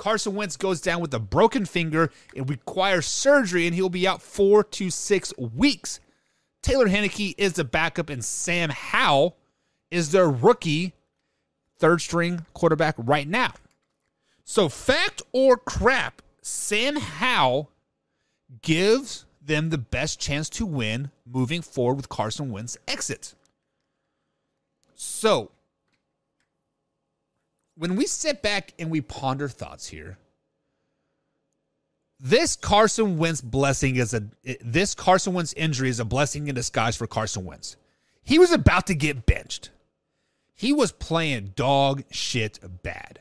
Carson Wentz goes down with a broken finger and requires surgery, and he'll be out four to six weeks. Taylor Heinicke is the backup, and Sam Howell is their rookie third string quarterback right now. So, fact or crap, Sam Howell gives them the best chance to win moving forward with Carson Wentz exit. So, when we sit back and we ponder thoughts here, this Carson Wentz blessing is a this Carson Wentz injury is a blessing in disguise for Carson Wentz. He was about to get benched. He was playing dog shit bad.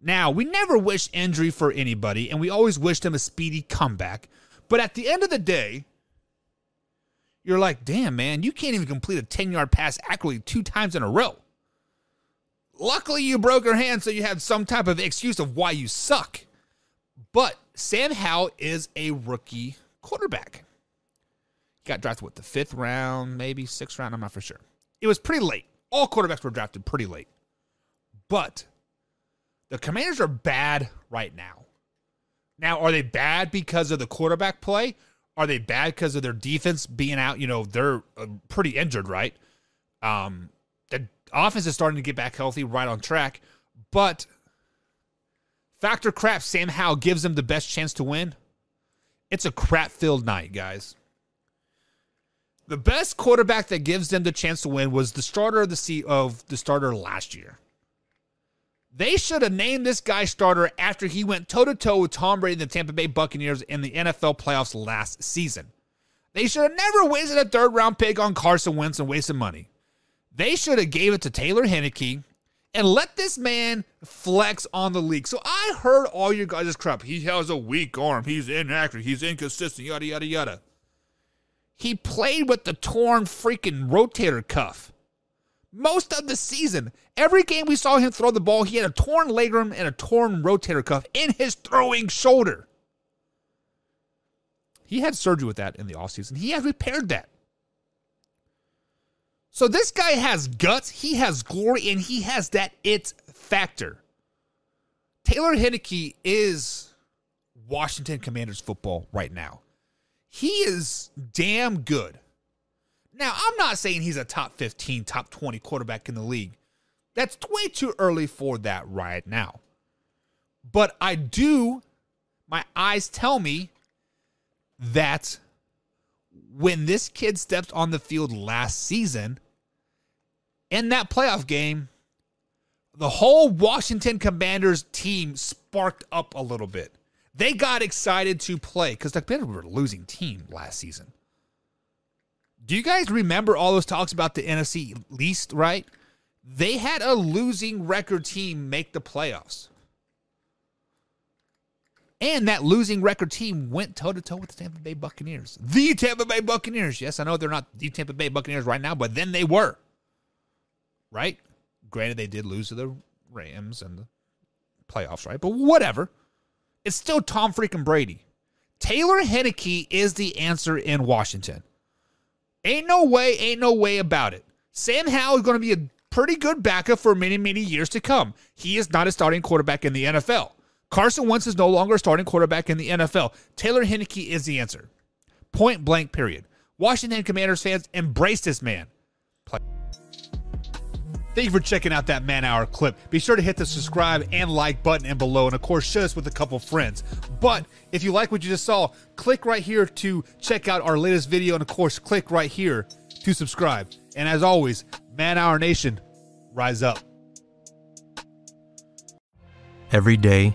Now, we never wish injury for anybody, and we always wish them a speedy comeback. But at the end of the day, you're like, damn, man, you can't even complete a 10 yard pass accurately two times in a row. Luckily, you broke your hand, so you had some type of excuse of why you suck. But Sam Howell is a rookie quarterback. He got drafted with the fifth round, maybe sixth round. I'm not for sure. It was pretty late. All quarterbacks were drafted pretty late. But the Commanders are bad right now. Now, are they bad because of the quarterback play? Are they bad because of their defense being out? You know, they're uh, pretty injured, right? Um, the offense is starting to get back healthy, right on track. But factor crap, Sam Howell gives them the best chance to win. It's a crap filled night, guys. The best quarterback that gives them the chance to win was the starter of the seat of the starter last year. They should have named this guy starter after he went toe to toe with Tom Brady and the Tampa Bay Buccaneers in the NFL playoffs last season. They should have never wasted a third round pick on Carson Wentz and wasted money. They should have gave it to Taylor Heinicke and let this man flex on the league. So I heard all your guys' crap. He has a weak arm. He's inaccurate. He's inconsistent. Yada yada yada. He played with the torn freaking rotator cuff most of the season. Every game we saw him throw the ball, he had a torn labrum and a torn rotator cuff in his throwing shoulder. He had surgery with that in the offseason. He has repaired that. So this guy has guts, he has glory, and he has that it factor. Taylor Heinicke is Washington Commanders football right now. He is damn good. Now, I'm not saying he's a top 15, top 20 quarterback in the league. That's way too early for that right now. But I do, my eyes tell me that when this kid stepped on the field last season, in that playoff game, the whole Washington Commanders team sparked up a little bit. They got excited to play because the Commanders were a losing team last season. Do you guys remember all those talks about the NFC least, right? They had a losing record team make the playoffs. And that losing record team went toe to toe with the Tampa Bay Buccaneers. The Tampa Bay Buccaneers. Yes, I know they're not the Tampa Bay Buccaneers right now, but then they were. Right? Granted, they did lose to the Rams and the playoffs, right? But whatever. It's still Tom freaking Brady. Taylor Heinicke is the answer in Washington. Ain't no way, ain't no way about it. Sam Howell is going to be a pretty good backup for many, many years to come. He is not a starting quarterback in the NFL. Carson Wentz is no longer a starting quarterback in the NFL. Taylor Heinicke is the answer. Point blank, period. Washington Commanders fans embrace this man. Play. Thank you for checking out that man hour clip. Be sure to hit the subscribe and like button and below, and of course, share this with a couple friends. But if you like what you just saw, click right here to check out our latest video, and of course, click right here to subscribe. And as always, Man Hour Nation, rise up. Every day,